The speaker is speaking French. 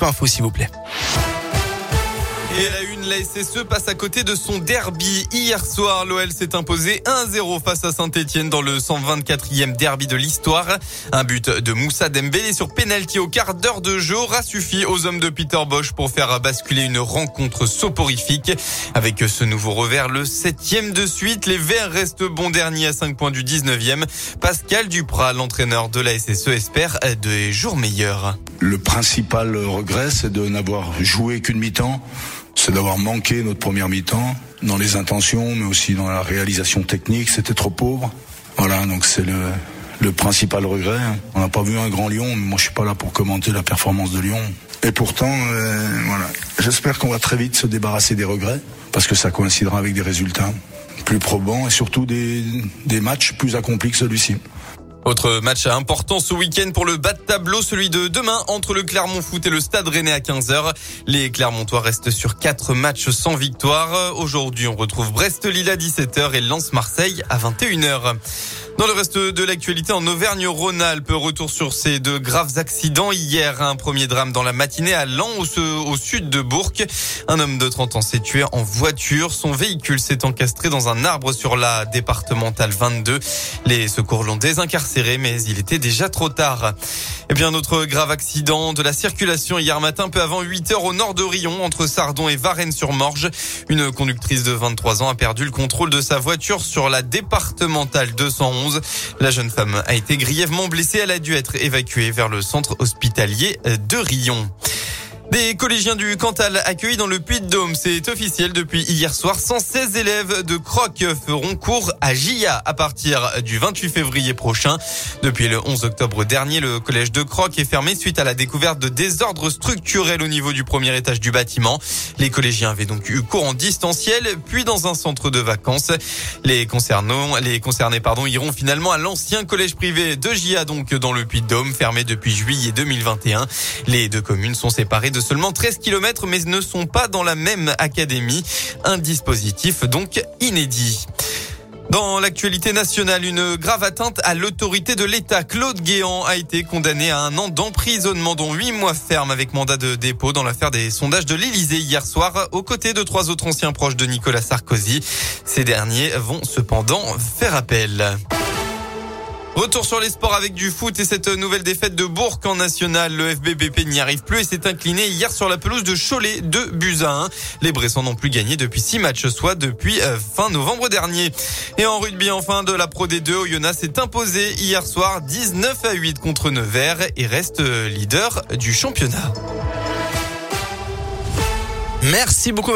Scoop Info, s'il vous plaît. La SSE passe à côté de son derby. Hier soir, l'OL s'est imposé 1-0 face à Saint-Etienne dans le 124e derby de l'histoire. Un but de Moussa Dembélé sur pénalty au quart d'heure de jeu aura suffi aux hommes de Peter Bosch pour faire basculer une rencontre soporifique. Avec ce nouveau revers, le septième de suite, les Verts restent bons derniers à 5 points du 19e. Pascal Duprat, l'entraîneur de la SSE, espère des jours meilleurs. Le principal regret, c'est de n'avoir joué qu'une mi-temps c'est d'avoir manqué notre première mi-temps dans les intentions, mais aussi dans la réalisation technique. C'était trop pauvre. Voilà, donc c'est le, principal regret. On n'a pas vu un grand Lyon, mais moi je suis pas là pour commenter la performance de Lyon. Et pourtant, euh, voilà, j'espère qu'on va très vite se débarrasser des regrets, parce que ça coïncidera avec des résultats plus probants et surtout des matchs plus accomplis que celui-ci. Autre match important ce week-end pour le bas de tableau, celui de demain entre le Clermont Foot et le Stade Rennais à 15h. Les Clermontois restent sur quatre matchs sans victoire. Aujourd'hui, on retrouve Brest-Lille à 17h et Lens-Marseille à 21h. Dans le reste de l'actualité, en Auvergne-Rhône-Alpes, retour sur ces deux graves accidents. Hier, un premier drame dans la matinée à Lens, au, sud de Bourg. Un homme de 30 ans s'est tué en voiture. Son véhicule s'est encastré dans un arbre sur la départementale 22. Les secours l'ont désincarcéré, mais il était déjà trop tard. Et bien, autre grave accident de la circulation hier matin, peu avant 8 heures au nord de Rion, entre Sardon et Varennes-sur-Morge. Une conductrice de 23 ans a perdu le contrôle de sa voiture sur la départementale 211. La jeune femme a été grièvement blessée. Elle a dû être évacuée vers le centre hospitalier de Rion. Des collégiens du Cantal accueillis dans le Puy-de-Dôme, c'est officiel depuis hier soir. 116 élèves de Croc feront cours à GIA à partir du 28 février prochain. Depuis le 11 octobre dernier, le collège de Croc est fermé suite à la découverte de désordres structurels au niveau du premier étage du bâtiment. Les collégiens avaient donc eu cours en distanciel, puis dans un centre de vacances. Les concernants, les concernés, pardon, iront finalement à l'ancien collège privé de GIA, donc dans le Puy-de-Dôme, fermé depuis juillet 2021. Les deux communes sont séparées de seulement 13 km mais ne sont pas dans la même académie. Un dispositif donc inédit. Dans l'actualité nationale, une grave atteinte à l'autorité de l'État. Claude Guéant a été condamné à un an d'emprisonnement, dont huit mois ferme avec mandat de dépôt dans l'affaire des sondages de l'Élysée hier soir, aux côtés de trois autres anciens proches de Nicolas Sarkozy. Ces derniers vont cependant faire appel. Retour sur les sports avec du foot et cette nouvelle défaite de Bourg en national. Le FBBP n'y arrive plus et s'est incliné hier sur la pelouse de Cholet de buts à 1. Les Bressons n'ont plus gagné depuis six matchs, soit depuis euh, fin novembre dernier. Et en rugby, enfin, de la Pro D2, Oyonnax s'est imposé hier soir 19 à 8 contre Nevers et reste leader du championnat. Merci beaucoup.